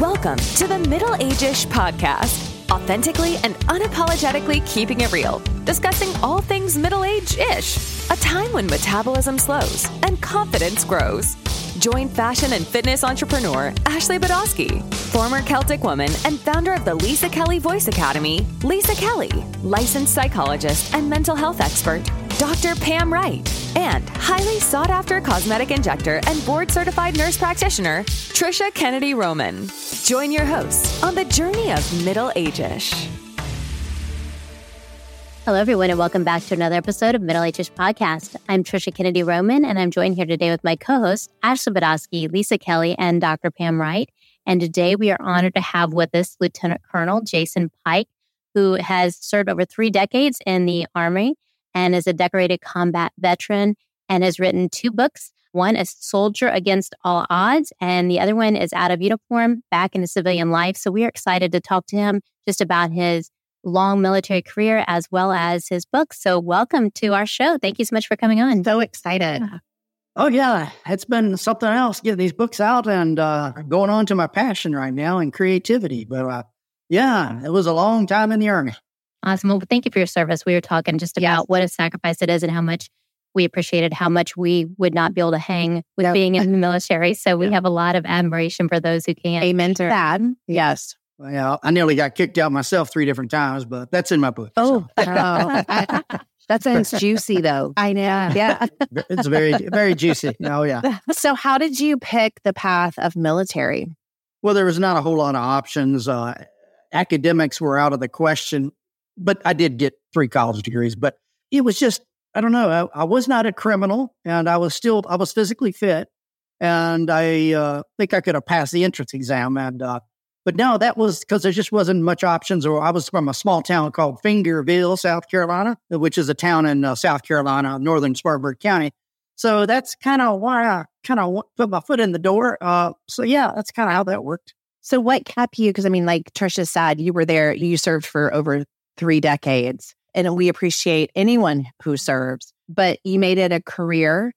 Welcome to the Middle Age-ish podcast, authentically and unapologetically keeping it real, discussing all things middle age-ish, a time when metabolism slows and confidence grows. Join fashion and fitness entrepreneur Ashley Badowski, former Celtic woman and founder of the Lisa Kelly Voice Academy, Lisa Kelly, licensed psychologist and mental health expert, Dr. Pam Wright, and highly sought after cosmetic injector and board certified nurse practitioner, Trisha Kennedy Roman. Join your hosts on the journey of middle age-ish. Hello, everyone, and welcome back to another episode of Middle Age-ish Podcast. I'm Trisha Kennedy Roman, and I'm joined here today with my co-hosts Ashley Badowski, Lisa Kelly, and Dr. Pam Wright. And today we are honored to have with us Lieutenant Colonel Jason Pike, who has served over three decades in the Army and is a decorated combat veteran and has written two books. One is Soldier Against All Odds, and the other one is Out of Uniform, Back into Civilian Life. So we are excited to talk to him just about his long military career as well as his books. So, welcome to our show. Thank you so much for coming on. So excited. Oh yeah, it's been something else getting these books out and uh, going on to my passion right now and creativity. But uh, yeah, it was a long time in the army. Awesome. Well, thank you for your service. We were talking just about Yes. what a sacrifice it is and how much we appreciated how much we would not be able to hang with Yep. being in the military. So we Yeah. have a lot of admiration for those who can. Amen to that. Yes. Well, I nearly got kicked out myself three different times, but that's in my book. Oh, so. oh. that sounds juicy though. I know. Yeah. it's very very juicy. Oh yeah. so, how did you pick the path of military? Well, there was not a whole lot of options. Uh, academics were out of the question, but I did get three college degrees. But it was just I don't know. I, I was not a criminal, and I was still I was physically fit, and I uh, think I could have passed the entrance exam. And uh, but no, that was because there just wasn't much options. Or I was from a small town called Fingerville, South Carolina, which is a town in uh, South Carolina, northern Spartanburg County. So that's kind of why I kind of put my foot in the door. Uh, so yeah, that's kind of how that worked. So, what kept you? Because I mean, like Trisha said, you were there, you served for over three decades, and we appreciate anyone who serves, but you made it a career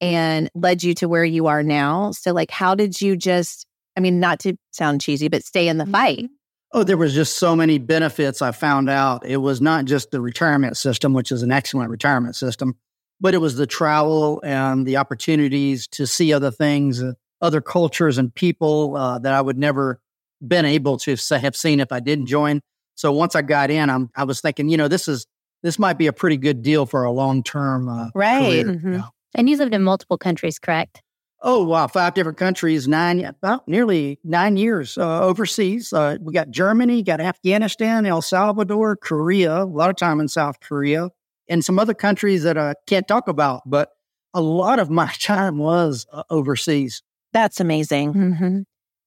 and led you to where you are now. So, like, how did you just, I mean, not to sound cheesy, but stay in the fight? Oh, there was just so many benefits I found out. It was not just the retirement system, which is an excellent retirement system, but it was the travel and the opportunities to see other things, uh, other cultures and people uh, that I would never been able to have seen if I didn't join. So once I got in, I'm, I was thinking, you know, this is this might be a pretty good deal for a long term uh, Right. career. Mhm. Yeah. And you lived in multiple countries, correct? Oh wow, five different countries, nine about nearly nine years uh, overseas. Uh, we got Germany, got Afghanistan, El Salvador, Korea. A lot of time in South Korea, and some other countries that I can't talk about. But a lot of my time was uh, overseas. That's amazing. Mm-hmm.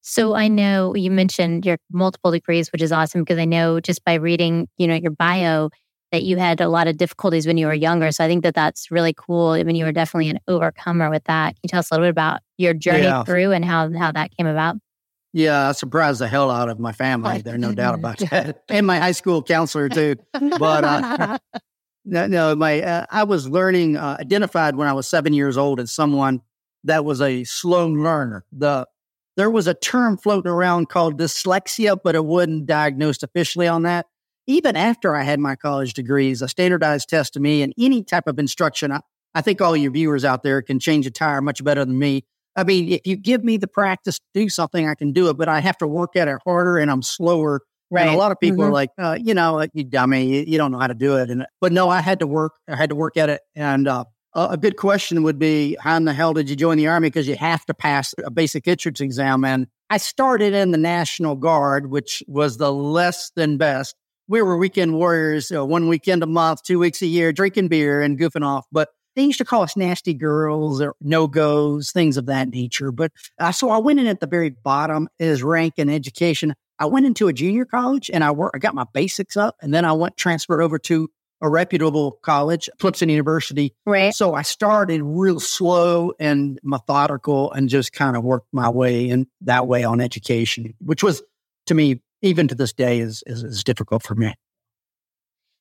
So I know you mentioned your multiple degrees, which is awesome because I know just by reading, you know, your bio that you had a lot of difficulties when you were younger. So I think that that's really cool. I mean, you were definitely an overcomer with that. Can you tell us a little bit about your journey Yeah. through and how how that came about? Yeah, I surprised the hell out of my family. There's no doubt about that, and my high school counselor too. But uh, No, no, my uh, I was learning uh, identified when I was seven years old as someone that was a slow learner. The there was a term floating around called dyslexia, but it wasn't diagnosed officially on that. Even after I had my college degrees, a standardized test to me and any type of instruction, I, I think all your viewers out there can change a tire much better than me. I mean, if you give me the practice to do something, I can do it, but I have to work at it harder and I'm slower Right. and a lot of people are like, uh, you know, uh, you dummy, you, you don't know how to do it. And but no, I had to work. I had to work at it. And uh, a good question would be, how in the hell did you join the army? Because you have to pass a basic entrance exam. And I started in the National Guard, which was the less than best. We were weekend warriors, uh, one weekend a month, two weeks a year, drinking beer and goofing off. But they used to call us nasty girls or no goes, things of that nature. But uh, so I went in at the very bottom as rank and education. I went into a junior college and I worked, I got my basics up and then I went transferred over to a reputable college, Clemson University. Right. So I started real slow and methodical and just kind of worked my way in that way on education, which was to me, even to this day, is, is, is difficult for me.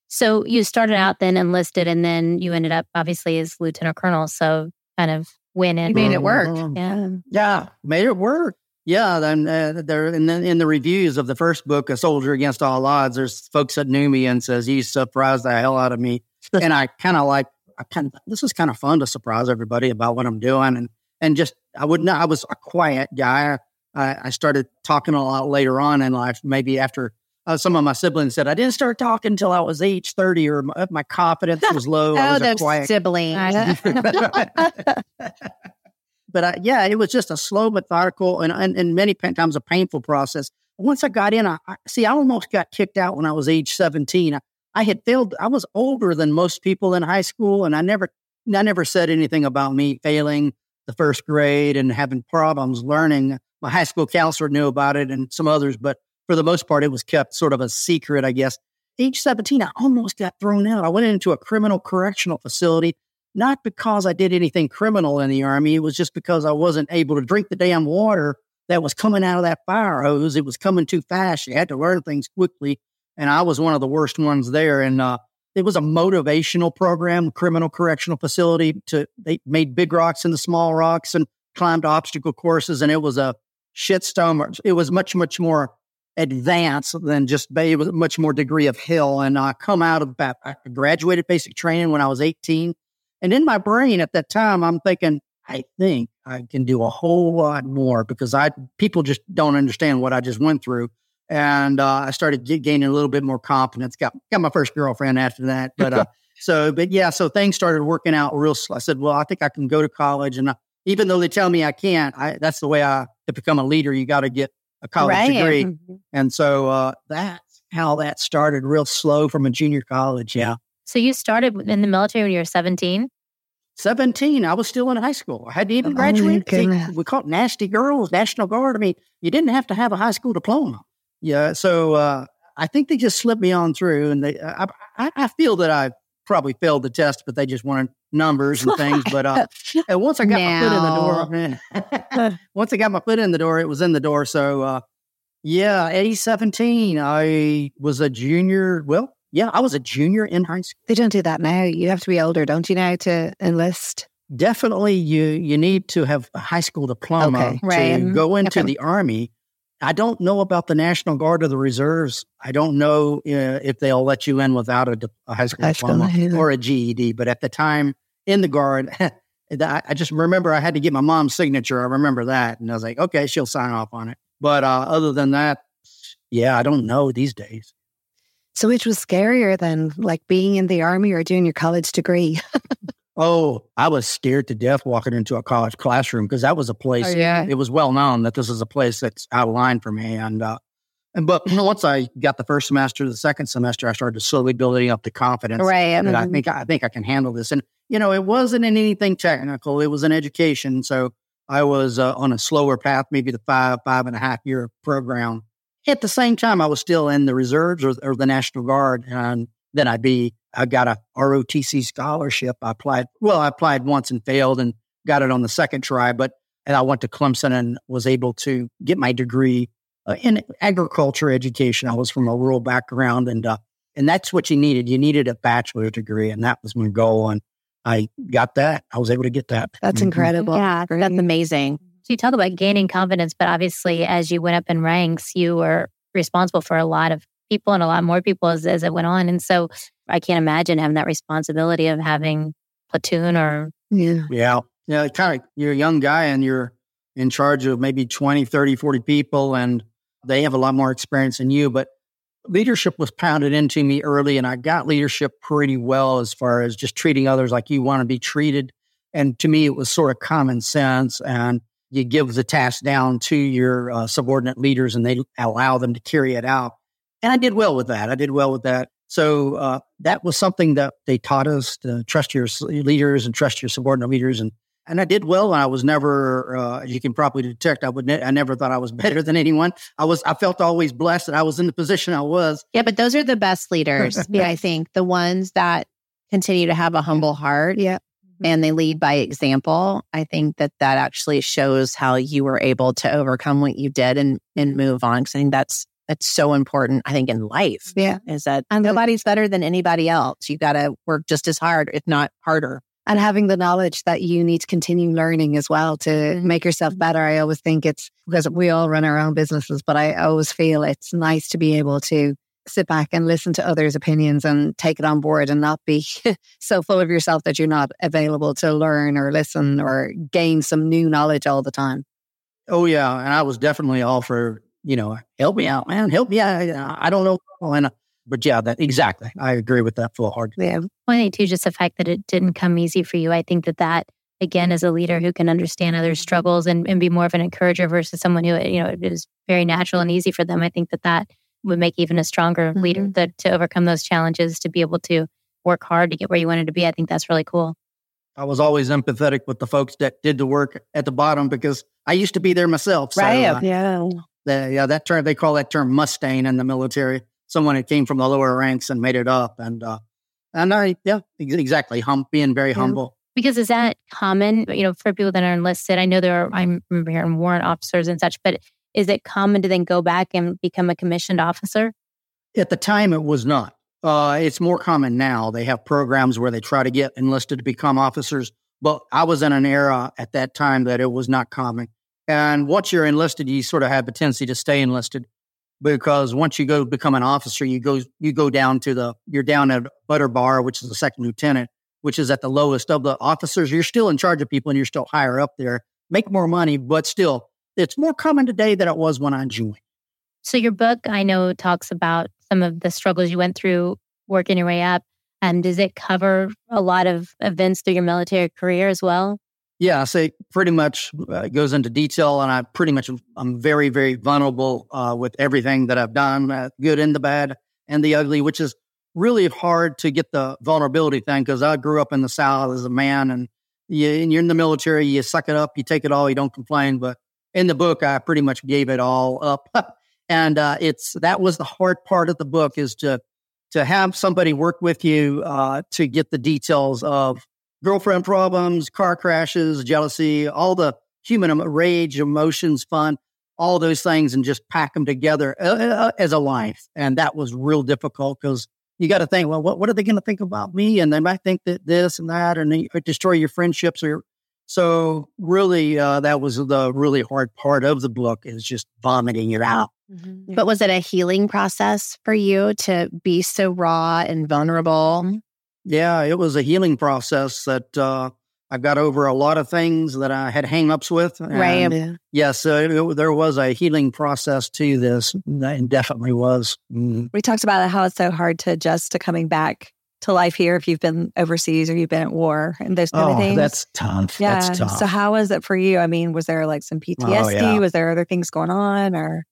So you started out then enlisted, and then you ended up obviously as lieutenant colonel. So kind of went in. You made it work. Mhm. Yeah. Yeah, made it work. Yeah, then uh, there in the, in the reviews of the first book, A Soldier Against All Odds, there's folks that knew me and says he surprised the hell out of me, and I kind of like, I kind of this is kind of fun to surprise everybody about what I'm doing, and and just I would not, I was a quiet guy. I, I started talking a lot later on in life, maybe after uh, some of my siblings said I didn't start talking until I was age 30 or my, my confidence was low. oh, those quiet... siblings. but uh, yeah, it was just a slow, methodical, and, and, and many times a painful process. Once I got in, I, I, see, I almost got kicked out when I was age 17. I, I had failed. I was older than most people in high school, and I never, I never said anything about me failing the first grade and having problems learning. My high school counselor knew about it, and some others, but for the most part, it was kept sort of a secret, I guess. Age 17, I almost got thrown out. I went into a criminal correctional facility not because I did anything criminal in the army. It was just because I wasn't able to drink the damn water that was coming out of that fire hose. It was coming too fast. You had to learn things quickly. And I was one of the worst ones there. And uh, it was a motivational program, criminal correctional facility. To they made big rocks into small rocks and climbed obstacle courses, and it was a shitstorm. It was much much more advanced than just Bay. it was much more degree of hell. And I come out of that. I graduated basic training when I was 18. And in my brain at that time, I'm thinking, I think I can do a whole lot more because I people just don't understand what I just went through. And uh, I started gaining a little bit more confidence. Got got my first girlfriend after that, but uh, so but yeah, so things started working out real. Slow. I said, well, I think I can go to college, and I, even though they tell me I can't, I, that's the way I to become a leader. You got to get a college right. degree, mm-hmm. and so uh, that's how that started, real slow from a junior college. Yeah. So you started in the military when you were 17? 17, I was still in high school. I hadn't even oh, graduated. Oh, we called nasty girls, National Guard. I mean, you didn't have to have a high school diploma. Yeah. So uh, I think they just slipped me on through. And they, I, I, I, feel that I probably failed the test, but they just wanted numbers and things. But uh, and once I got now. my foot in the door, once I got my foot in the door, it was in the door. So uh, yeah, age 17, I was a junior. Well, yeah, I was a junior in high school. They don't do that now. You have to be older, don't you, now to enlist? Definitely, you you need to have a high school diploma okay, right. to go into okay. the army. I don't know about the National Guard or the reserves. I don't know uh, if they'll let you in without a, a high school high diploma school, or a GED. But at the time in the Guard, I just remember I had to get my mom's signature. I remember that, and I was like, okay, she'll sign off on it. But uh, other than that, yeah, I don't know these days. So which was scarier than like being in the army or doing your college degree? oh, I was scared to death walking into a college classroom because that was a place. Oh, yeah. It was well known that this is a place that's out of line for me. And uh, and but once I got the first semester, the second semester, I started to slowly building up the confidence. Right. That mm-hmm. I think I think I can handle this. And you know, it wasn't in anything technical. It was an education. So I was uh, on a slower path, maybe the five five and a half year program at the same time, I was still in the reserves or, or the National Guard. And then I'd be, I got a ROTC scholarship. I applied, well, I applied once and failed and got it on the second try. But and I went to Clemson and was able to get my degree uh, in agriculture education. I was from a rural background, and uh, and that's what you needed. You needed a bachelor's degree, and that was my goal. And I got that. I was able to get that. That's mm-hmm. incredible. Yeah, that's amazing. So you talk about gaining confidence, but obviously, as you went up in ranks, you were responsible for a lot of people and a lot more people as, as it went on. And so I can't imagine having that responsibility of having platoon or. Yeah. Yeah. Yeah. Kind of, you're a young guy and you're in charge of maybe 20, 30, 40 people, and they have a lot more experience than you. But leadership was pounded into me early, and I got leadership pretty well as far as just treating others like you want to be treated. And to me, it was sort of common sense. And you give the task down to your uh, subordinate leaders and they allow them to carry it out. And I did well with that. I did well with that. So uh, that was something that they taught us to trust your leaders and trust your subordinate leaders. And, and I did well. And I was never, uh, as you can probably detect, I would, ne- I never thought I was better than anyone. I was, I felt always blessed that I was in the position I was. Yeah. But those are the best leaders. yeah. I think the ones that continue to have a humble heart. Yeah and they lead by example, I think that that actually shows how you were able to overcome what you did and and move on. Because I think that's that's so important. I think in life, yeah, is that and nobody's better than anybody else. You got to work just as hard, if not harder. And having the knowledge that you need to continue learning as well to Mhm. make yourself better. I always think it's because we all run our own businesses, but I always feel it's nice to be able to sit back and listen to others' opinions and take it on board and not be so full of yourself that you're not available to learn or listen or gain some new knowledge all the time. Oh yeah, and I was definitely all for you know help me out, man, help me out. I, I don't know, and uh, but yeah, that exactly. I agree with that full heart. Yeah. Well, I think just the fact that it didn't come easy for you. I think that that again, as a leader who can understand others' struggles and, and be more of an encourager versus someone who you know it is very natural and easy for them. I think that that would make even a stronger leader that to overcome those challenges to be able to work hard to get where you wanted to be. I think that's really cool. I was always empathetic with the folks that did the work at the bottom because I used to be there myself. So, Right. uh, Yeah. the, yeah, that term they call that term Mustang in the military. Someone that came from the lower ranks and made it up, and uh, and I yeah, ex- exactly. Hum, being very Yeah. humble. Because is that common, you know, for people that are enlisted? I know there are, I'm remember hearing warrant officers and such, but is it common to then go back and become a commissioned officer? At the time, it was not. Uh, it's more common now. They have programs where they try to get enlisted to become officers. But I was in an era at that time that it was not common. And once you're enlisted, you sort of have the tendency to stay enlisted because once you go become an officer, you go you go down to the you're down at butter bar, which is the second lieutenant, which is at the lowest of the officers. You're still in charge of people and you're still higher up there. Make more money, but still, it's more common today than it was when I joined. So your book, I know, talks about some of the struggles you went through working your way up. And does it cover a lot of events through your military career as well? Yeah, so it pretty much uh, goes into detail, and I pretty much I'm very very vulnerable uh, with everything that I've done, uh, good and the bad and the ugly, which is really hard to get the vulnerability thing because I grew up in the South as a man, and you and you're in the military, you suck it up, you take it all, you don't complain. But in the book, I pretty much gave it all up, and uh, it's that was the hard part of the book is to to have somebody work with you uh, to get the details of girlfriend problems, car crashes, jealousy, all the human rage, emotions, fun, all those things, and just pack them together uh, uh, as a life. And that was real difficult because you got to think, well, what, what are they going to think about me? And they might think that this and that, and could destroy your friendships. Or so, really, uh, that was the really hard part of the book is just vomiting it out. But was it a healing process for you to be so raw and vulnerable? Yeah, it was a healing process that uh, I got over a lot of things that I had hangups with. and Yes, so it, it- there was a healing process to this. It definitely was. Mm. We talked about how it's so hard to adjust to coming back to life here if you've been overseas or you've been at war and those kind Oh, of things. that's tough. yeah. That's tough. So how was it for you? I mean, was there like some PTSD? yeah. Was there other things going on or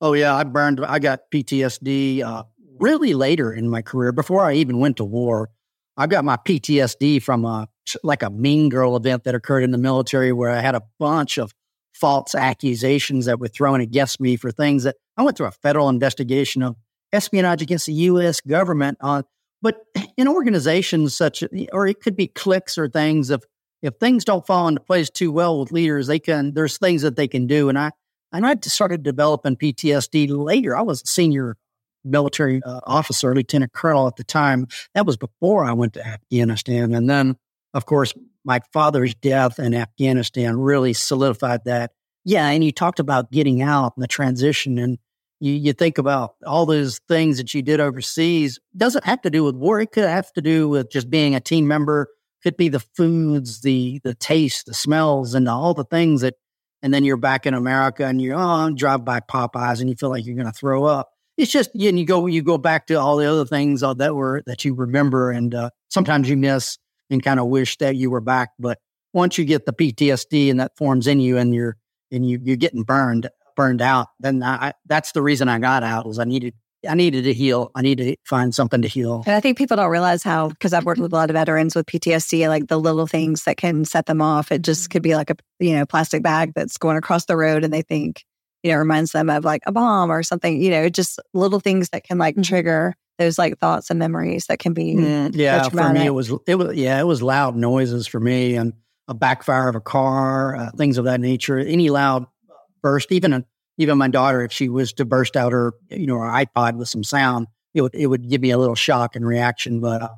oh yeah, I burned. I got PTSD uh, really later in my career before I even went to war. I got my PTSD from a like a mean girl event that occurred in the military where I had a bunch of false accusations that were thrown against me for things that I went through a federal investigation of espionage against the U.S. government on. But in organizations such, or it could be cliques or things. If if things don't fall into place too well with leaders, they can. There's things that they can do, and I and I started developing PTSD later. I was a senior military uh, officer, lieutenant colonel at the time. That was before I went to Afghanistan, and then of course my father's death in Afghanistan really solidified that. Yeah, and you talked about getting out and the transition, and you, you think about all those things that you did overseas. Doesn't have to do with war. It could have to do with just being a team member. Could be the foods, the the taste, the smells, and all the things that. And then you're back in America, and you oh drive by Popeyes, and you feel like you're going to throw up. It's just and you go you go back to all the other things uh, that were that you remember, and uh, sometimes you miss and kind of wish that you were back. But once you get the PTSD and that forms in you, and you're and you you're getting burned burned out, then I, that's the reason I got out was I needed I needed to heal. I needed to find something to heal. And I think people don't realize how, because I've worked with a lot of veterans with PTSD, like the little things that can set them off. It just could be like a, you know, plastic bag that's going across the road and they think, you know, reminds them of like a bomb or something, you know, just little things that can like trigger those like thoughts and memories that can be. Mm, yeah, for me it was it was yeah it was loud noises for me and a backfire of a car, uh, things of that nature. Any loud burst, even even my daughter, if she was to burst out her you know her iPod with some sound, it would it would give me a little shock and reaction. But uh,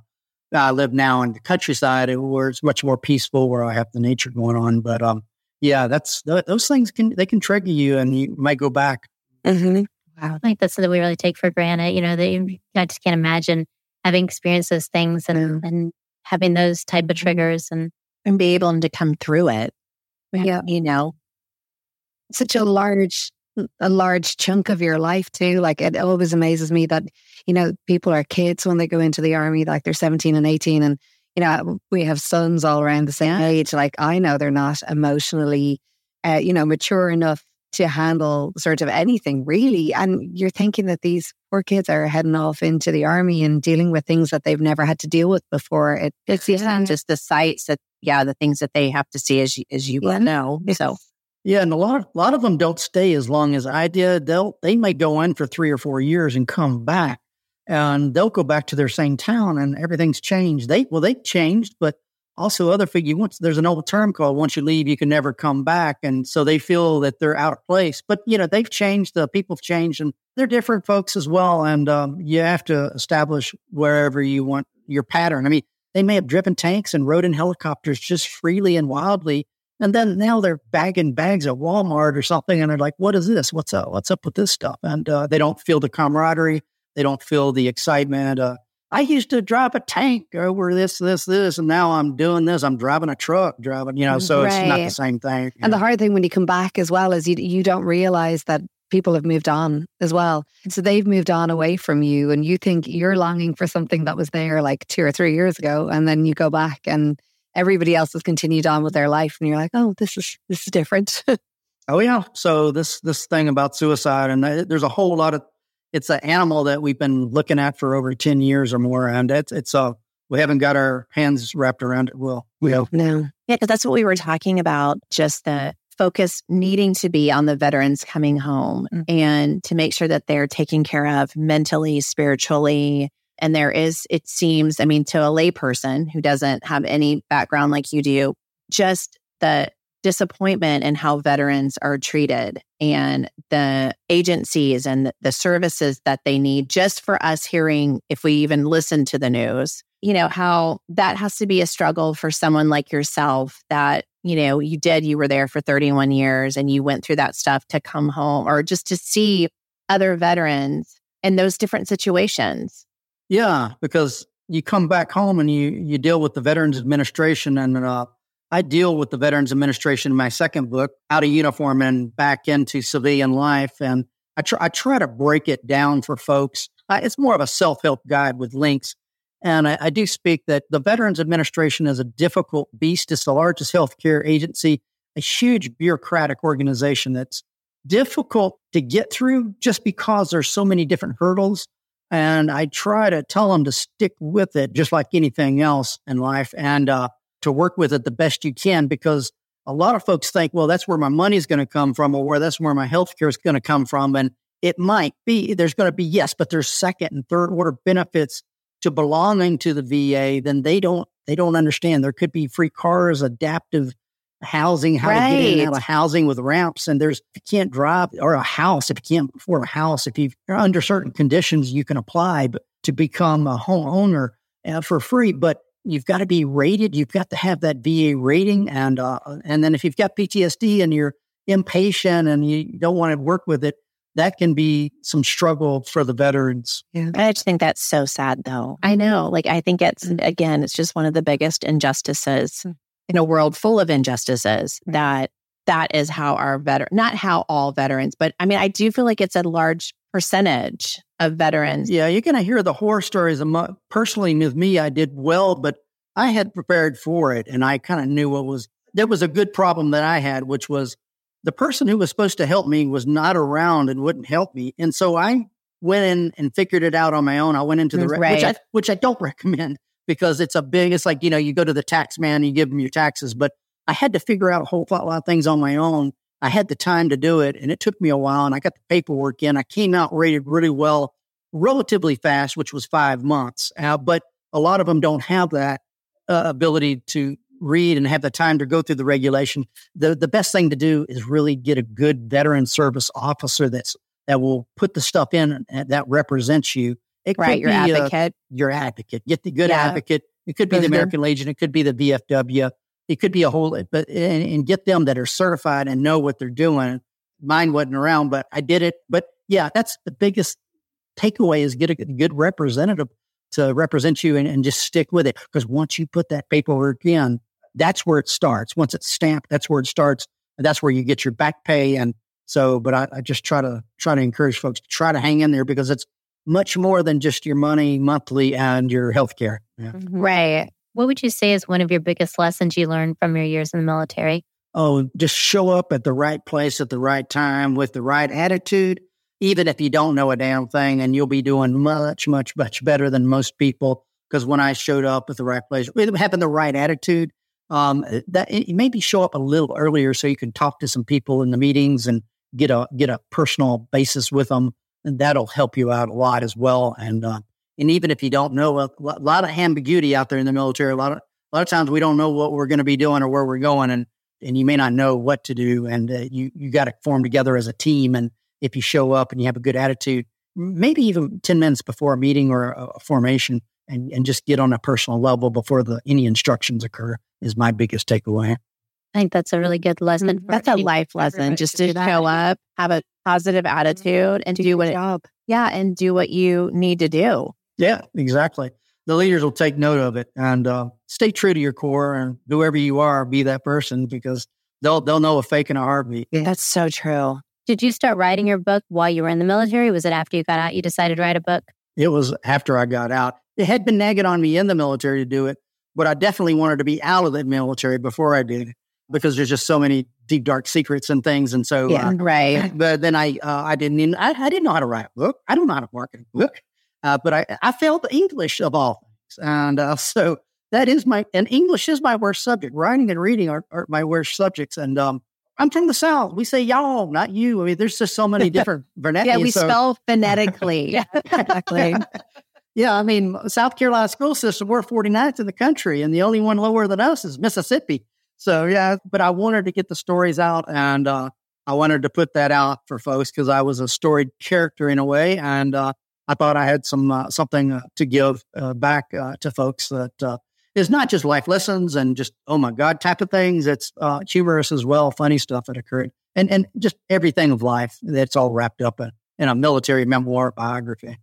I live now in the countryside where it's much more peaceful, where I have the nature going on. But um, yeah, that's those things can they can trigger you, and you might go back. Mm-hmm. Wow, I think that's something we really take for granted. You know, that I just can't imagine having experienced those things and yeah. and having those type of triggers and and be able to come through it. Yeah, you know, such a large a large chunk of your life too. Like it always amazes me that, you know, people are kids when they go into the army, like they're 17 and 18. And, you know, we have sons all around the same yeah. age. Like I know they're not emotionally, uh, you know, mature enough to handle sort of anything really. And you're thinking that these poor kids are heading off into the army and dealing with things that they've never had to deal with before. It, it's yeah. just the sights that, yeah, the things that they have to see as you, as you yeah. know. So yeah, and a lot of a lot of them don't stay as long as I did. They'll they may go in for three or four years and come back, and they'll go back to their same town, and everything's changed. They well, they changed, but also other figure. Once there's an old term called "once you leave, you can never come back," and so they feel that they're out of place. But you know, they've changed. The people have changed, and they're different folks as well. And um, you have to establish wherever you want your pattern. I mean, they may have driven tanks and rode in helicopters just freely and wildly and then now they're bagging bags at Walmart or something, and they're like, "What is this? What's up? What's up with this stuff?" And uh, they don't feel the camaraderie. They don't feel the excitement. Uh, I used to drive a tank over this, this, this, and now I'm doing this. I'm driving a truck, driving, you know. So right. it's not the same thing. And know. the hard thing when you come back as well is you you don't realize that people have moved on as well. So they've moved on away from you, and you think you're longing for something that was there like two or three years ago, and then you go back and everybody else has continued on with their life and you're like oh this is this is different. Oh yeah. So this this thing about suicide and there's a whole lot of it's an animal that we've been looking at for over 10 years or more and it's it's a we haven't got our hands wrapped around it. Well we have. No. Yeah because that's what we were talking about just the focus needing to be on the veterans coming home mm-hmm. and to make sure that they're taken care of mentally spiritually and there is, it seems, I mean, to a layperson who doesn't have any background like you do, just the disappointment in how veterans are treated and the agencies and the services that they need just for us hearing if we even listen to the news you know how that has to be a struggle for someone like yourself that you know you did you were there for 31 years and you went through that stuff to come home or just to see other veterans in those different situations yeah, because you come back home and you you deal with the Veterans Administration, and uh, I deal with the Veterans Administration in my second book, out of uniform and back into civilian life, and I try I try to break it down for folks. It's more of a self help guide with links, and I, I, do speak that the Veterans Administration is a difficult beast. It's the largest healthcare agency, a huge bureaucratic organization that's difficult to get through just because there's so many different hurdles and I try to tell them to stick with it, just like anything else in life, and uh, to work with it the best you can. Because a lot of folks think, well, that's where my money's going to come from, or where that's where my health care is going to come from. And it might be, there's going to be, yes, but there's second and third order benefits to belonging to the VA. Then they don't, they don't understand. There could be free cars, adaptive housing, how right. to get in and out of housing with ramps. And there's, if you can't drive or a house, if you can't afford a house, if you're under certain conditions, you can apply to become a homeowner uh, for free. But you've got to be rated. You've got to have that VA rating. And, uh, and then if you've got PTSD and you're impatient and you don't want to work with it, that can be some struggle for the veterans. Yeah. I just think that's so sad though. I know. Like I think it's again, it's just one of the biggest injustices hmm in a world full of injustices that that is how our veteran not how all veterans but i mean i do feel like it's a large percentage of veterans. Yeah you're going to hear the horror stories personally with me i did well but i had prepared for it and i kind of knew what was there was a good problem that i had which was the person who was supposed to help me was not around and wouldn't help me and so i went in and figured it out on my own. I went into the mm, right. which, I, which i don't recommend because it's a big, it's like, you know, you go to the tax man, and you give him your taxes. But I had to figure out a whole lot of things on my own. I had the time to do it and it took me a while and I got the paperwork in. I came out rated really well, relatively fast, which was five months. Uh, but a lot of them don't have that uh, ability to read and have the time to go through the regulation. The, the best thing to do is really get a good veteran service officer that's, that will put the stuff in that represents you it right, your uh, advocate. your advocate. Get the good yeah. advocate It could be the Mhm. American Legion. It could be the VFW. It could be a whole, but and, and get them that are certified and know what they're doing. Mine wasn't around, but I did it. But yeah, that's the biggest takeaway is get a good representative to represent you and, and just stick with it. Because once you put that paperwork in, that's where it starts. Once it's stamped, that's where it starts. And that's where you get your back pay. And so, but I, I just try to try to encourage folks to try to hang in there because it's much more than just your money monthly and your health care. Yeah. Right. What would you say is one of your biggest lessons you learned from your years in the military? Oh, just show up at the right place at the right time with the right attitude, even if you don't know a damn thing, and you'll be doing much, much, much better than most people. Because when I showed up at the right place, having the right attitude, um, that maybe show up a little earlier so you can talk to some people in the meetings and get a get a personal basis with them, and that'll help you out a lot as well. And uh, and even if you don't know, a lot of ambiguity out there in the military. A lot of a lot of times we don't know what we're going to be doing or where we're going, and and you may not know what to do. And uh, you you got to form together as a team. And if you show up and you have a good attitude, maybe even ten minutes before a meeting or a, a formation, and and just get on a personal level before the any instructions occur is my biggest takeaway. I think that's a really good lesson. for That's a life lesson. Just to to show up, have a positive attitude, and do what it, job. yeah, and do what you need to do. Yeah, exactly. The leaders will take note of it and uh, stay true to your core and whoever you are, be that person because they'll they'll know a fake and a heartbeat. That's so true. Did you start writing your book while you were in the military? Was it after you got out you decided to write a book? It was after I got out. It had been nagging on me in the military to do it, but I definitely wanted to be out of the military before I did because there's just so many deep dark secrets and things. And so, Yeah, uh, right. but then I uh, I didn't even, I, I didn't know how to write a book. I don't know how to market a book, uh, but I I failed the English of all things, and uh, so that is my and English is my worst subject. Writing and reading are, are my worst subjects, and um. I'm from the South. We say y'all, not you. I mean, there's just so many different vernaculars. Yeah, we so- spell phonetically. Exactly. yeah, I mean, South Carolina school system, we're 49th in the country, and the only one lower than us is Mississippi. So, yeah, but I wanted to get the stories out, and uh, I wanted to put that out for folks because I was a storied character in a way, and uh, I thought I had some uh, something uh, to give uh, back uh, to folks that is not just life lessons and just oh my god type of things. It's humorous as well, funny stuff that occurred, and and just everything of life that's all wrapped up in, in a military memoir biography.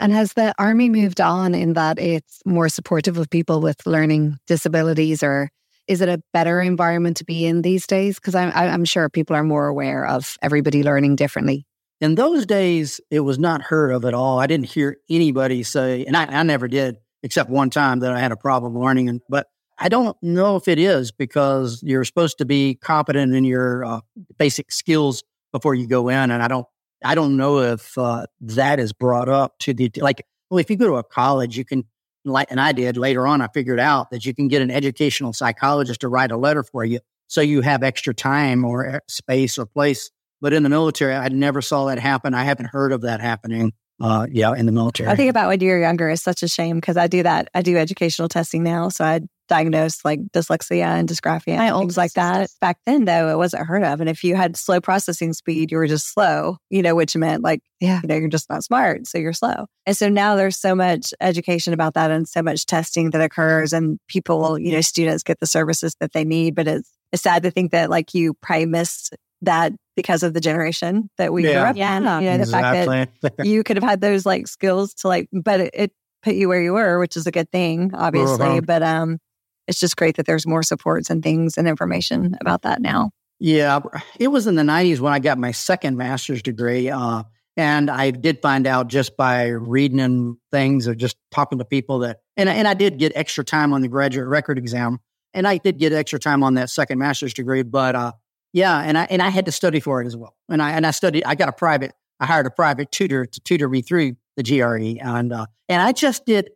And has the army moved on in that it's more supportive of people with learning disabilities, or is it a better environment to be in these days? Because I'm, I'm sure people are more aware of everybody learning differently. in those days, it was not heard of at all. I didn't hear anybody say, and I, I never did, except one time that I had a problem learning. And but I don't know if it is because you're supposed to be competent in your uh, basic skills before you go in, and I don't. I don't know if uh, that is brought up to the like. Well, if you go to a college, you can and I did later on. I figured out that you can get an educational psychologist to write a letter for you, so you have extra time or uh, space or place but in the military, I never saw that happen. I haven't heard of that happening. Uh, yeah, in the military. I think about when you're younger is such a shame because I do that. I do educational testing now. So I diagnose like dyslexia and dysgraphia My and things like that. Back then, though, it wasn't heard of. And if you had slow processing speed, you were just slow, you know, which meant like, Yeah. you know, you're just not smart. So you're slow. And so now there's so much education about that and so much testing that occurs and people, you know, students get the services that they need. But it's, it's sad to think that like you probably missed that because of the generation that we grew Yeah. up in. You know, the fact that exactly. you could have had those like skills to like, but it, it put you where you were, which is a good thing, obviously. Uh-huh. But um, it's just great that there's more supports and things and information about that now. yeah, it was in the '90s when I got my second master's degree, uh, and I did find out just by reading and things or just talking to people that, and and I did get extra time on the graduate record exam, and I did get extra time on that second master's degree, but uh, yeah, and I and I had to study for it as well, and I and I studied. I got a private. I hired a private tutor to tutor me through the GRE, and uh, and I just did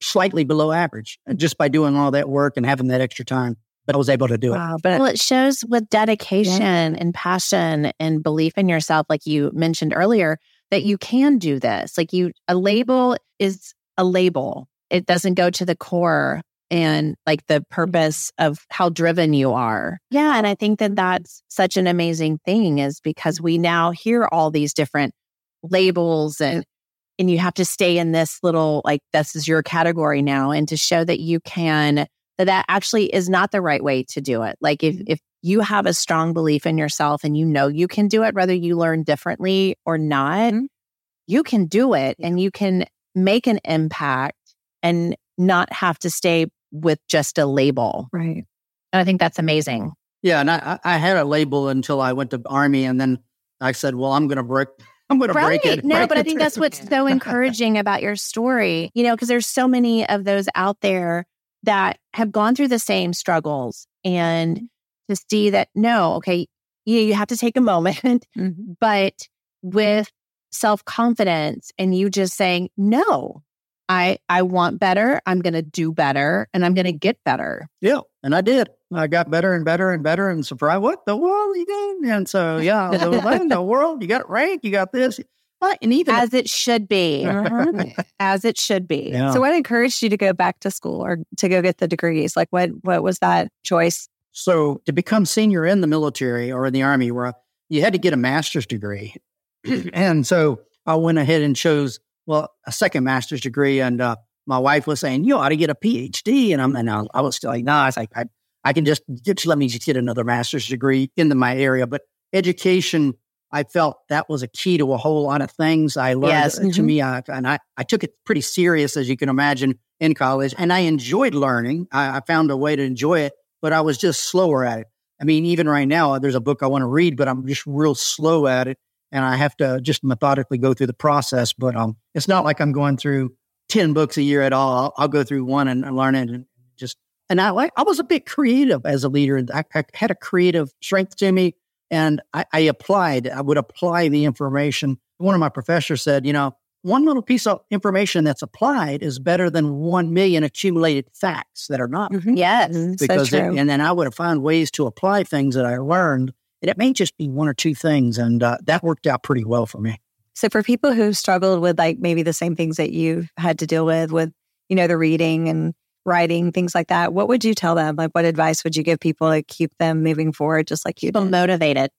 slightly below average uh, just by doing all that work and having that extra time. But I was able to do it. Wow. But Well, it shows with dedication and passion and belief in yourself, like you mentioned earlier, that you can do this. Like you, a label is a label. It doesn't go to the core and like the purpose of how driven you are. Yeah. And I think that that's such an amazing thing is because we now hear all these different labels and and you have to stay in this little like this is your category now and to show that you can that that actually is not the right way to do it like if if you have a strong belief in yourself and you know you can do it whether you learn differently or not Mhm. you can do it and you can make an impact and not have to stay with just a label Right. and i think that's amazing Yeah, and I, I I had a label until I went to army, and then I said, "Well, I'm going to break. I'm going to break it." No, break but I think through. that's what's so encouraging about your story, you know, because there's so many of those out there that have gone through the same struggles and to see that, no, okay, you, you have to take a moment, Mhm. but with self confidence and you just saying, no, I, I want better. I'm going to do better and I'm going to get better. Yeah, and I did. I got better and better and better, and surprised. What the world you doing? And so, yeah, the, what the world. You got rank. You got this. But and even As it should be. Uh-huh. As it should be. Yeah. So what encouraged you to go back to school or to go get the degrees? Like what what was that choice? So to become senior in the military or in the army, where you had to get a master's degree, and so I went ahead and chose well a second master's degree, and uh, my wife was saying you ought to get a PhD, and I'm and I, I was still like, no, I was like, I, I can just just let me just get another master's degree into my area, but education. I felt that was a key to a whole lot of things. I learned Yes. uh, to me, I, and I, I took it pretty serious, as you can imagine, in college. And I enjoyed learning. I, I found a way to enjoy it, but I was just slower at it. I mean, even right now, there's a book I want to read, but I'm just real slow at it. And I have to just methodically go through the process. But um, it's not like I'm going through 10 books a year at all. I'll, I'll go through one and, and learn it and just, and I like, I was a bit creative as a leader. I, I had a creative strength to me and I, I applied, I would apply the information. One of my professors said, you know, one little piece of information that's applied is better than 1 million accumulated facts that are not Yes. Mhm. So because it- true. and then I would have found ways to apply things that I learned. And it may just be one or two things, and uh, that worked out pretty well for me. So for people who struggled with like maybe the same things that you've had to deal with, with, you know, the reading and writing, things like that, what would you tell them? Like what advice would you give people to keep them moving forward just like you Keep them motivated.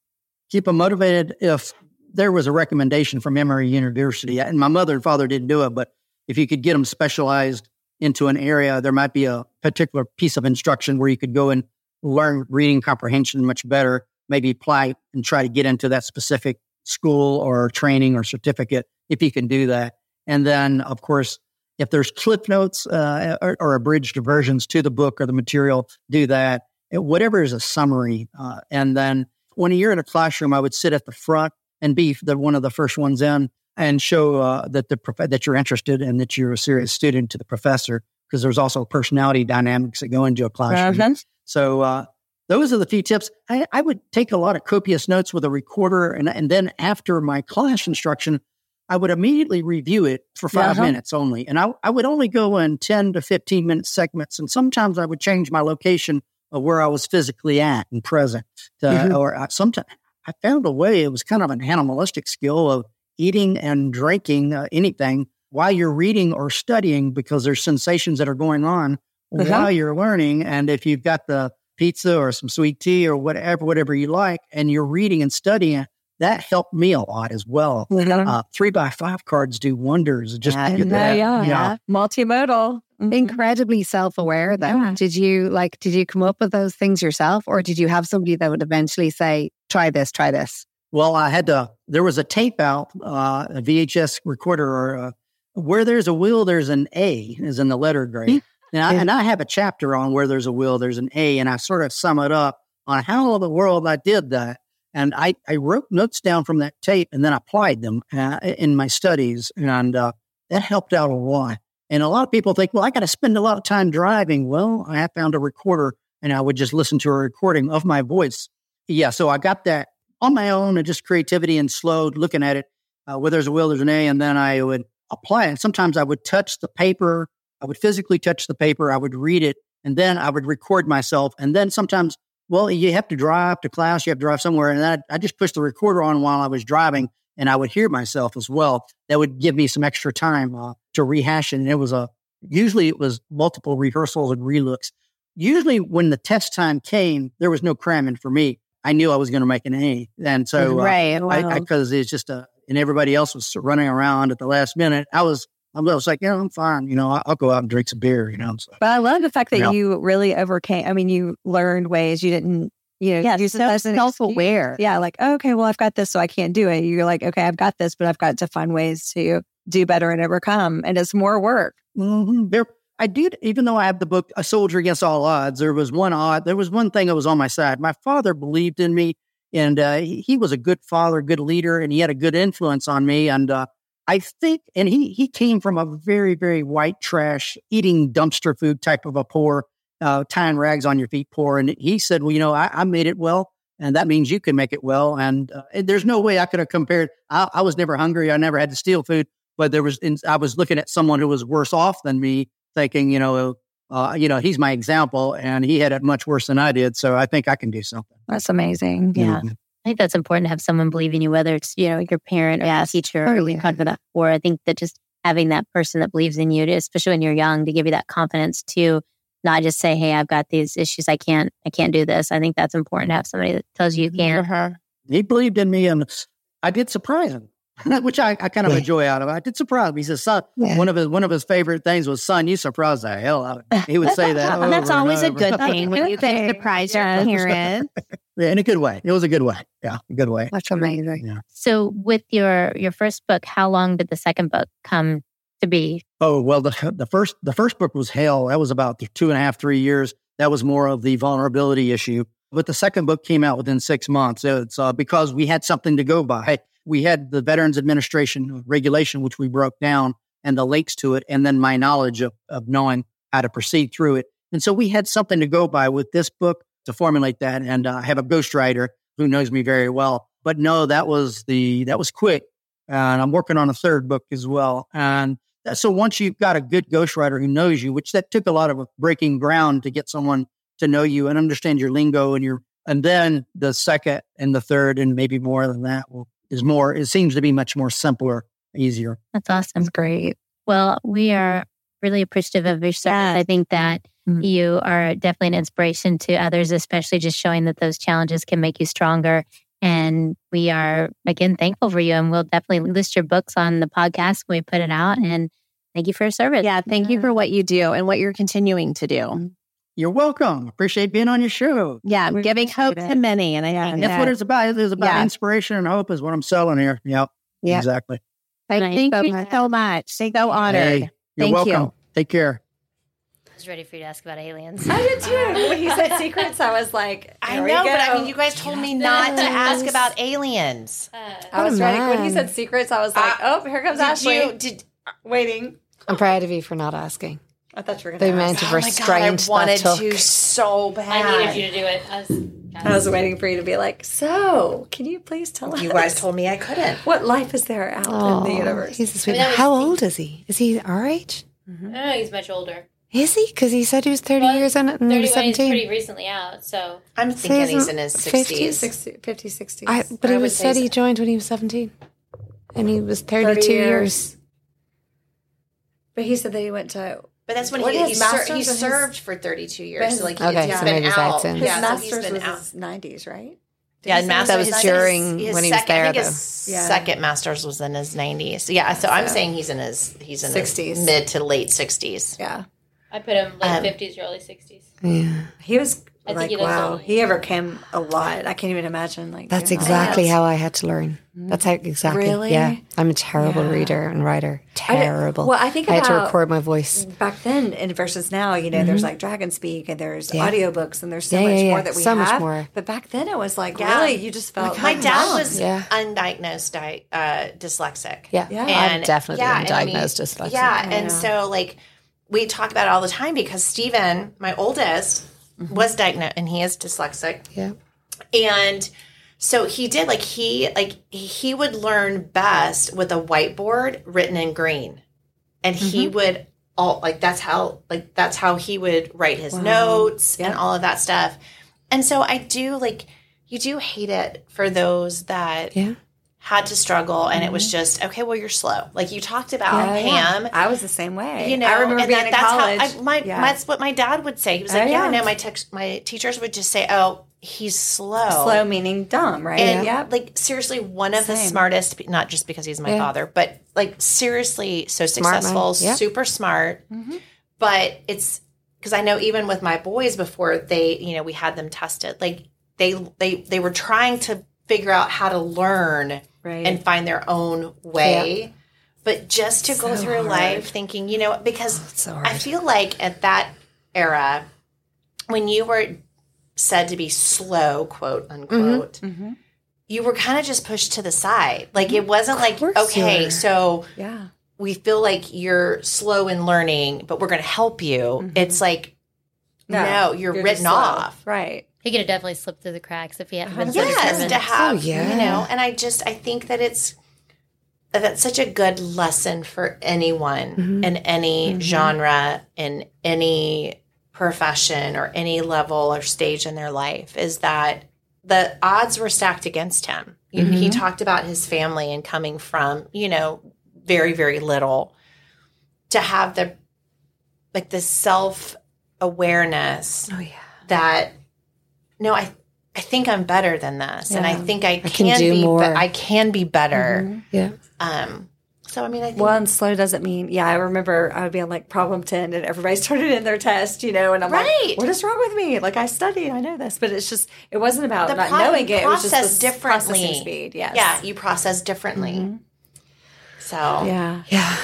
Keep them motivated. If there was a recommendation from Emory University, and my mother and father didn't do it, but if you could get them specialized into an area, there might be a particular piece of instruction where you could go and learn reading comprehension much better, maybe apply and try to get into that specific school or training or certificate if you can do that. And then, of course, if there's clip notes uh, or, or abridged versions to the book or the material, do that. Uh, Whatever is a summary. Uh, and then when you're in a classroom, I would sit at the front and be the, one of the first ones in and show uh, that the prof- that you're interested and that you're a serious student to the professor because there's also personality dynamics that go into a classroom. Uh-huh. So uh, those are the few tips. I, I would take a lot of copious notes with a recorder, and and then after my class instruction, I would immediately review it for 5 Uh-huh. minutes only, and I I would only go in ten to fifteen minute segments, and sometimes I would change my location of where I was physically at and present. To, Mhm. Or I, sometimes I found a way. It was kind of an animalistic skill of eating and drinking uh, anything while you're reading or studying because there's sensations that are going on Uh-huh. while you're learning. And if you've got the pizza or some sweet tea or whatever, whatever you like, and you're reading and studying, that helped me a lot as well. Mhm. Uh, three by five cards do wonders. Just Yeah, to get that. yeah, yeah. Multimodal. Mhm. incredibly self-aware though Yeah. did you like did you come up with those things yourself or did you have somebody that would eventually say try this try this Well, I had to. There was a tape out, uh, a VHS recorder, or uh, where there's a will, there's an A, is in the letter grade. And I, and I have a chapter on where there's a will, there's an A, and I sort of sum it up on how in the world I did that. And I, I wrote notes down from that tape and then applied them uh, in my studies, and uh, that helped out a lot. And a lot of people think, well, I got to spend a lot of time driving. Well, I have found a recorder, and I would just listen to a recording of my voice. Yeah, so I got that on my own and just creativity and slow looking at it. Uh, where there's a will, there's an A, and then I would apply it. Sometimes I would touch the paper. I would physically touch the paper. I would read it, and then I would record myself. And then sometimes, well, you have to drive to class. You have to drive somewhere, and I, I just pushed the recorder on while I was driving, and I would hear myself as well. That would give me some extra time uh, to rehash it. And it was a usually it was multiple rehearsals and relooks. Usually, when the test time came, there was no cramming for me. I knew I was going to make an A, and so uh, right. I because it's just a and everybody else was running around at the last minute, I was I was like, yeah, I'm fine. You know, I'll, I'll go out and drink some beer. You know, so, But I love the fact that Yeah. you really overcame. I mean, you learned ways you didn't, you know, Yeah, use it self aware. Yeah, like okay, well, I've got this, so I can't do it. You're like, okay, I've got this, but I've got to find ways to do better and overcome, and it's more work. Mhm. There, I did, even though I have the book "A Soldier Against All Odds." There was one odd. There was one thing that was on my side. My father believed in me, and uh, he, he was a good father, good leader, and he had a good influence on me. And uh, I think, and he he came from a very very white trash, eating dumpster food type of a poor, uh, tying rags on your feet poor. And he said, "Well, you know, I, I made it well." And that means you can make it well. And, uh, and there's no way I could have compared. I, I was never hungry. I never had to steal food but there was in, I was looking at someone who was worse off than me, thinking, you know, uh, you know, he's my example, and he had it much worse than I did. So I think I can do something. That's amazing. Yeah. Mhm. I think that's important to have someone believe in you, whether it's, you know, your parent or your teacher or your confidant. Or I think that just having that person that believes in you, especially when you're young, to give you that confidence to not just say, Hey, I've got these issues. I can't, I can't do this. I think that's important to have somebody that tells you you can. Uh-huh. He believed in me, and I did surprise him, which I, I kind of enjoy out of it. I did surprise him. He said, "Son, Yeah. one of his one of his favorite things was, son, you surprised the hell out of me." He would say that. And that's over and always a good thing when you can surprise your Yes. Parents. yeah, in a good way. It was a good way. Yeah, a good way. That's amazing. Yeah. So with your, your first book, how long did the second book come to be? Oh well, the the first the first book was Hell. That was about two and a half three years. That was more of the vulnerability issue. But the second book came out within six months. It's uh, because we had something to go by. We had the Veterans Administration regulation, which we broke down, and the links to it, and then my knowledge of, of knowing how to proceed through it. And so we had something to go by with this book to formulate that. And uh, I have a ghostwriter who knows me very well. But no, that was the that was quick. And I'm working on a third book as well. And that- so once you've got a good ghostwriter who knows you, which that took a lot of breaking ground to get someone to know you and understand your lingo and your, and then the second and the third and maybe more than that will, is more, it seems to be much more simpler, easier. That's awesome. Great. Well, we are really appreciative of your service. Yes. I think that Mhm. you are definitely an inspiration to others, especially just showing that those challenges can make you stronger. And we are, again, thankful for you. And we'll definitely list your books on the podcast when we put it out. And thank you for your service. Yeah, thank you for what you do and what you're continuing to do. You're welcome. Appreciate being on your show. Yeah, We giving hope appreciate to many. And I Yeah. think That's that- what it's about. It's about Yeah. inspiration and hope is what I'm selling here. Yep. Yeah. Exactly. Thank, Nice. thank So you much. so much. So honored. Hey, you're Thank welcome. you. Take care. I was ready for you to ask about aliens. I did too. When he said secrets, I was like, I here we know, but I mean, you guys told me not to ask about aliens. I uh, was oh, ready. When he said secrets, I was like, uh, oh, here comes Did Ashley. you? Did uh, Waiting. I'm proud of you for not asking. I thought you were going to amount of oh my god, I wanted that took. to so bad. I needed you to do it. I was, I was waiting for you to be like, so can you please tell us? You guys told me I couldn't. what life is there out in Oh, the universe? he's a sweet. mean, How old is he? Is he our age? no, he's much older. Is he? Because he said he was 30 Well, years in it and he was 17. recently out. So I'm thinking isn't he's in his 50s? 60s. 60, 50, 60s. I, but I he would was say said so. he joined when he was 17. And he was 32 30 years. years. but he said that he went to But that's when he, he, ser- he and his- served for 32 years. his- So like Okay, he's so been maybe out. that's his Yeah, so master's he's been was out. his 90s, right? Yeah, he and say masters That was his- during his when he was second, there, I think his. Yeah. second master's was in his 90s. Yeah, so I'm saying he's in his he's in 60s. his mid to late 60s. Yeah. I put him late Um, 50s, early 60s. Yeah. He was I think like, he looks wow. old. He overcame a lot. I can't even imagine. Like That's exactly that. how I had to learn. That's how exactly. Really? Yeah. I'm a terrible Yeah. reader and writer. I Terrible. well, I think I had to record my voice. back then and versus now, you know, there's like Dragon Speak and there's Mm-hmm. Yeah. audiobooks and there's so Yeah, much yeah, more that we So much more. But back then it was like Yeah. really you just felt My like dad mom. was Yeah. undiagnosed di- uh, dyslexic. Yeah. Yeah. I'm definitely yeah, and I mean, undiagnosed dyslexic. Yeah, and Yeah. so like we talk about it all the time because Steven, my oldest, Mm-hmm. was diagnosed and he is dyslexic. Yeah. And so he did like he like he would learn best with a whiteboard written in green. And Mm-hmm. he would all like that's how like that's how he would write his Wow. notes and all of that stuff. And so I do like you do hate it for those that Yeah. Had to struggle and it was just okay well you're slow like you talked about Mm-hmm. Yeah, pam yeah. I was the same way. you know I remember being that- in that's college. how I, my Yeah. that's what my dad would say he was Oh, like yeah, yeah. no my tex- my teachers would just say oh he's slow. Slow meaning dumb, right? And yeah. like seriously, one of the smartest, not just because he's my father, but like seriously, so Smart successful, super smart. Mm-hmm. But it's because I know even with my boys before they, you know, we had them tested, like they they they were trying to figure out how to learn Right. and find their own way. But just to go through hard. life thinking, you know, because so I feel like at that era, when you were said to be slow, quote unquote, Mm-hmm. you were kind of just pushed to the side. Like it wasn't like, okay, so yeah. we feel like you're slow in learning, but we're going to help you. It's like, no, you're, just written off. Right. He could have definitely slipped through the cracks if he hadn't been so Yes, determined. to have, Oh, yeah. you know, and I just, I think that it's, that's such a good lesson for anyone Mm-hmm. in any genre, in any profession or any level or stage in their life is that the odds were stacked against him. Mm-hmm. He talked about his family and coming from, you know, very, very little to have the, like the self awareness Oh yeah. that no i i think i'm better than this and i think i, can can, do be, more. be i can be better Yeah. um so i mean i think Well, and slow doesn't mean, yeah, I remember I would be on like problem 10 and everybody started in their test, you know, and I'm Right. like, what is wrong with me? Like I studied, I know this, but it's just, it wasn't about the not pro- knowing it. It was just process the differently processing speed. Yes. yeah you process differently so Yeah. Yeah.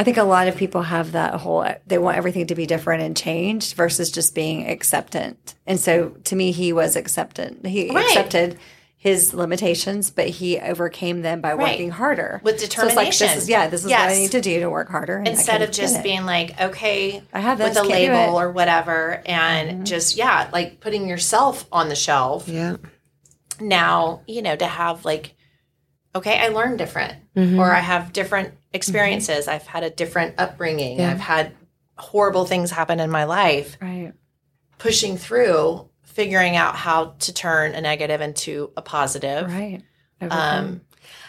I think a lot of people have that whole, they want everything to be different and changed versus just being acceptant. And so to me, he was acceptant. He Right. accepted his limitations, but he overcame them by Right. working harder. With So it's like, determination. this is, yeah, this is what I need to do to work harder. and instead of just being like okay I have this, with a label or whatever and just yeah like putting yourself on the shelf Yeah. now, you know, to have like, okay, I learned different, Mm-hmm. or I have different experiences. I've had a different upbringing. Yeah. I've had horrible things happen in my life. Right. Pushing through, figuring out how to turn a negative into a positive. Right. Um,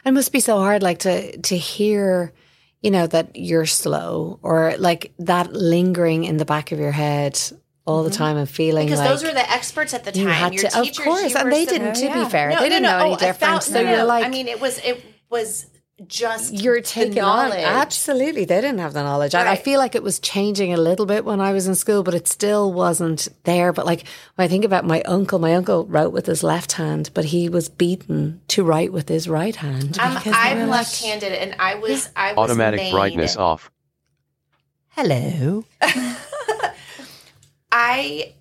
It must be so hard, like to to hear, you know, that you're slow or like that lingering in the back of your head all the time and feeling because like those were the experts at the time. you had Your to, of course, and they didn't. To yeah. be fair, No, they no, didn't no. know any Oh, a different. thou- so you're like, I mean, it was it was just you're taking on. knowledge. absolutely. They didn't have the knowledge. I, I feel like it was changing a little bit when i was in school but it still wasn't there. But like when i think about my uncle my uncle wrote with his left hand but he was beaten to write with his right hand um, I'm, I'm were like, left-handed, and I was I was Automatic made- brightness off. hello. I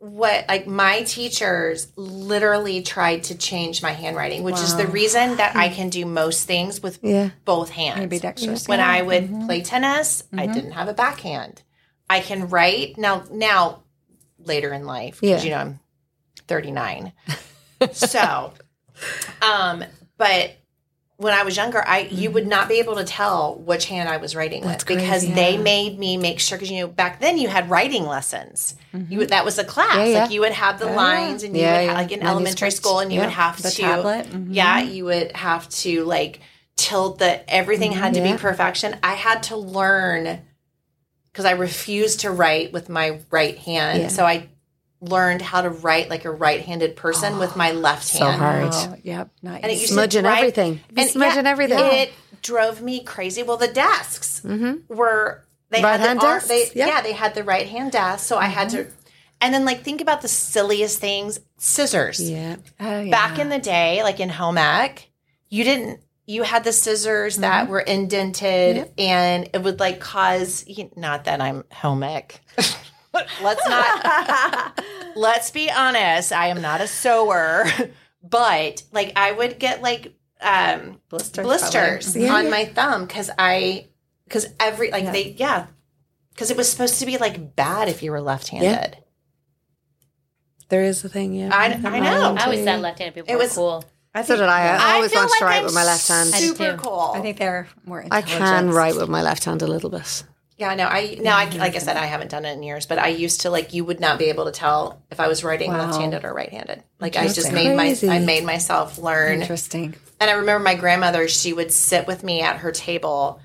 what like my teachers literally tried to change my handwriting, which is the reason that I can do most things with yeah both hands. When. I would play tennis, I didn't have a backhand. I can write now. Now, later in life, because Yeah. you know I'm 39. so, um, but when I was younger, I you would not be able to tell which hand I was writing with because crazy. they made me make sure. Because you know back then you had writing lessons. You would, that was a class. Yeah, yeah. Like you would have the lines, and you Yeah, would yeah. have, like in elementary school, and you Yeah. would have The to tablet. Mhm. yeah, you would have to like tilt the everything had to Yeah. be perfection. I had to learn because I refused to write with my right hand. Yeah. So I learned how to write like a right-handed person with my ah, left so hand. hard Oh, yep. Nice. And it used to smudging drive- everything And smudging yeah, everything It drove me crazy. Well, the desks mm-hmm. were they Right had hand the desks? they, Yeah. yeah. they had the right hand desk. So I had to mm-hmm. and then like think about the silliest things. Scissors yeah oh, yeah. back in the day, like in home ec, you didn't. You had the scissors that Mm-hmm. were indented, and it would like cause. you- Not that I'm home ec. let's not. let's be honest. I am not a sewer, but like I would get like um Blisters, blisters probably. on my thumb because I because every like they yeah because it was supposed to be like bad if you were left-handed. there is a thing yeah I, I know. I always thought left-handed people It were was- cool. I so did I. I always feel wanted to like write I'm with my left hand. I Super cool. I think they're more I can write with my left hand a little bit. Yeah, no, I now I like I said I haven't done it in years, but I used to like you would not be able to tell if I was writing Wow. left-handed or right-handed. Like I just made my I made myself learn. Interesting. And I remember my grandmother, she would sit with me at her table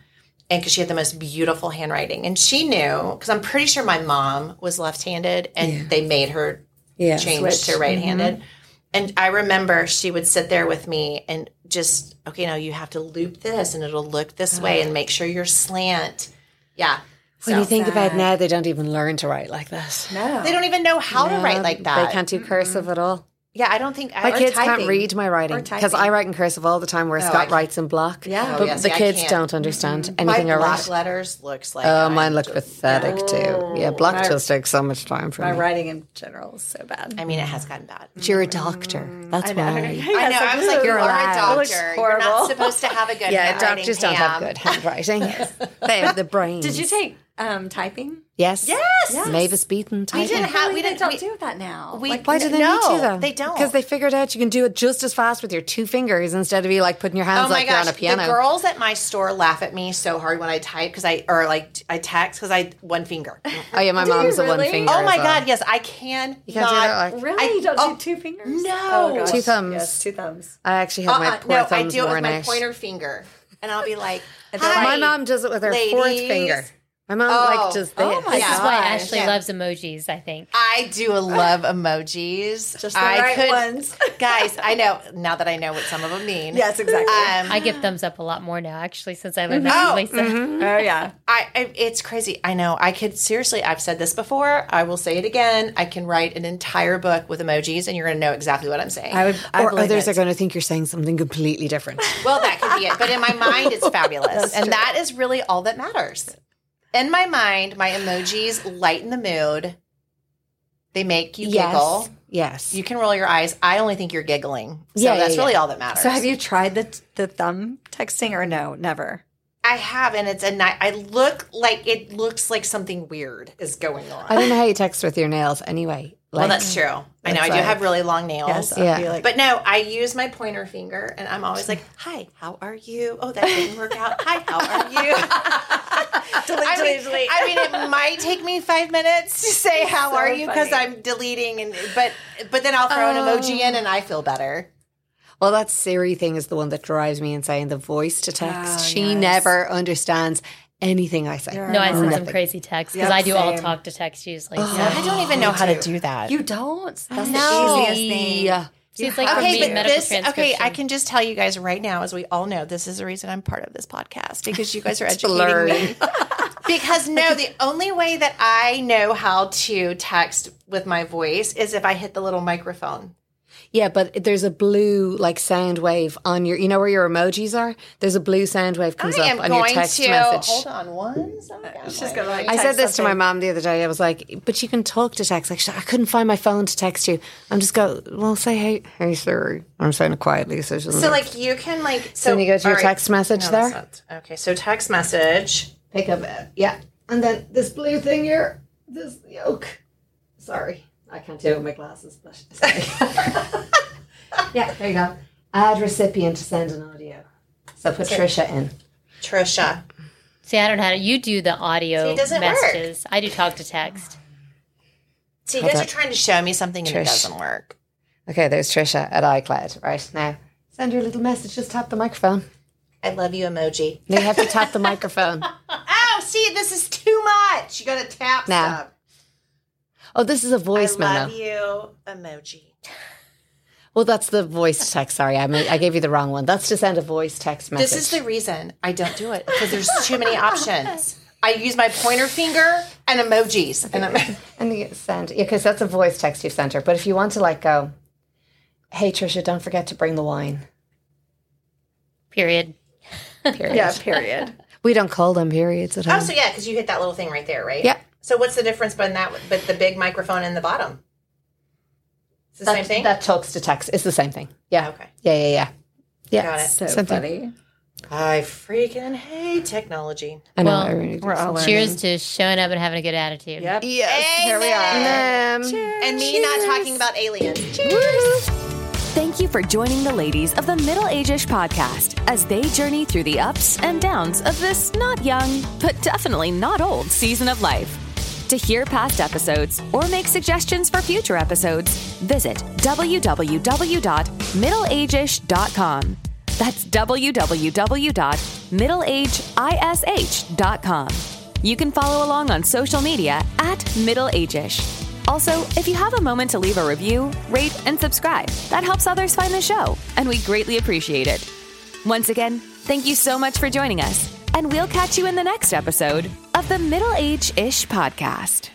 and because she had the most beautiful handwriting and she knew because I'm pretty sure my mom was left-handed and they made her Yeah, changed switch. to right-handed. And I remember she would sit there with me and just, okay, now you have to loop this and it'll look this way and make sure you're slant. Yeah. When So- you think about now, they don't even learn to write like that. No. they don't even know how to write like that. They can't do cursive at all. Yeah, I don't think I My kids typing. can't read my writing because. I write in cursive all the time, where Oh, Scott writes in block. Yeah. Oh, but yeah, the see, kids don't understand My anything I block write. letters looks like Oh, I'm mine look just- pathetic too. Yeah, block My- just takes so much time for My me. writing in general is so bad. I mean, it has gotten bad. But you're a doctor. That's I know. why. I know. I was like, You're you're a allowed. It doctor. You're not supposed to have a good Yeah, handwriting, doctors don't have good handwriting. they have the brain. Did you take um, typing? Yes. Yes. Mavis Beacon. We typing. didn't have. We didn't. don't we, do that now. we- Like, Why do they No, need to though? they don't. Because they figured out you can do it just as fast with your two fingers instead of you like putting your hands Oh my like you're on gosh! a piano. The girls at my store laugh at me so hard when I type because I or like I text because I one finger. oh yeah, my Do you mom's a one finger. oh as my well. god! Yes, I can. You can't do that. Like, really? I- you don't oh, do two fingers? no. Oh, gosh. Two thumbs. Yes, two thumbs. I actually have my Uh-uh, poor no, I do it with my pointer finger, and I'll be like, Hi, My mom does it with her fourth finger. My mom Oh. like does this. Oh my This Yeah. is why. Ashley Yeah. loves emojis, I think. I do love emojis. Just the I right could, ones. guys. I know now that I know what some of them mean. Yes, exactly. Um, I give thumbs up a lot more now, actually, since I learned that Oh, from Lisa. oh yeah. I, I it's crazy. I know. I could seriously. I've said this before. I will say it again. I can write an entire book with emojis, and you're going to know exactly what I'm saying. I would. I Or others it. are going to think you're saying something completely different. well, that could be it. But in my mind, it's fabulous, and that is really all that matters. In my mind, my emojis lighten the mood. They make you giggle. yes. Yes. You can roll your eyes. I only think you're giggling. So Yeah, yeah, that's yeah. really all that matters. So have you tried the the thumb texting or no? Never. I have, and it's a night. I look like it looks like something weird is going on. I don't know how you text with your nails anyway. well, that's true. I know. I do like- have really long nails. Yes. Yeah. Yeah. Like, But no, I use my pointer finger and I'm always like, hi, how are you? Oh, that didn't work out. Hi, how are you? delete, I, delete, mean, delete. I mean, it might take me five minutes to say how So are you because. I'm deleting and but but then I'll throw an emoji in and I feel better. Well, that Siri thing is the one that drives me insane. The voice to text. Oh, she yes. never understands anything I say. No, I send some crazy texts because Yep, I do all talk to text usually. Oh, I don't even know how to do that. you don't. That's No. the easiest thing. Yeah. See, it's like Okay, but this okay. I can just tell you guys right now, as we all know, this is the reason I'm part of this podcast because you guys are educating learn. me. because no, the only way that I know how to text with my voice is if I hit the little microphone. Yeah, but there's a blue like sound wave on your. You know where your emojis are? There's a blue sound wave comes I up on your text to message. hold on one second. She's gonna like. I said text this to my mom the other day. I was like, "But you can talk to text." Like, I couldn't find my phone to text you. I'm just go. Well, say hey, hey Siri. I'm saying it quietly, so she So know. like you can like so then you go to your all text message No, there. not- okay, so text message. pick up it. Yeah, and then this blue thing here, this yoke. Sorry, I can't do it with my glasses. But yeah, there you go. Add recipient to send an audio. So put Trisha in. Trisha. See, I don't know how to. You do the See, audio it doesn't work. messages. I do talk to text. See, you Hold guys up. are trying to show me something and it Trish. doesn't work. Okay, there's Trisha at iCloud. Right now, send your little message. Just tap the microphone. I love you emoji. You have to tap the microphone. Oh, see, this is too much. You got to tap Now, stuff. Oh, this is a voice I memo. love you emoji. Well, that's the voice text. Sorry, I mean, I gave you the wrong one. That's to send a voice text message. This is the reason I don't do it because there's too many options. I use my pointer finger and emojis. And I'm, and you send yeah, because that's a voice text you sent her. But if you want to like go, hey Trisha, don't forget to bring the wine. Period. Period. Yeah. Period. We don't call them periods at oh, all. oh, home. so yeah, because you hit that little thing right there, right? Yeah. So what's the difference between that, but the big microphone in the bottom? It's the that, same thing. That talks to text. It's the same thing. Yeah. Okay. Yeah, yeah, yeah. Yeah. Got it. So Same thing. funny. I freaking hate technology. I know. Well, I really. We're all Cheers to showing up and having a good attitude. Yep. Yes. Here we are. Um, And me not talking about aliens. Cheers. Thank you for joining the ladies of the Middle Age-ish podcast as they journey through the ups and downs of this not young, but definitely not old season of life. To hear past episodes or make suggestions for future episodes, visit www.middleageish.com. That's www.middleageish.com. You can follow along on social media at middleageish. Also, if you have a moment to leave a review, rate, and subscribe, that helps others find the show, and we greatly appreciate it. Once again, thank you so much for joining us, and we'll catch you in the next episode of the Middle Age Ish Podcast.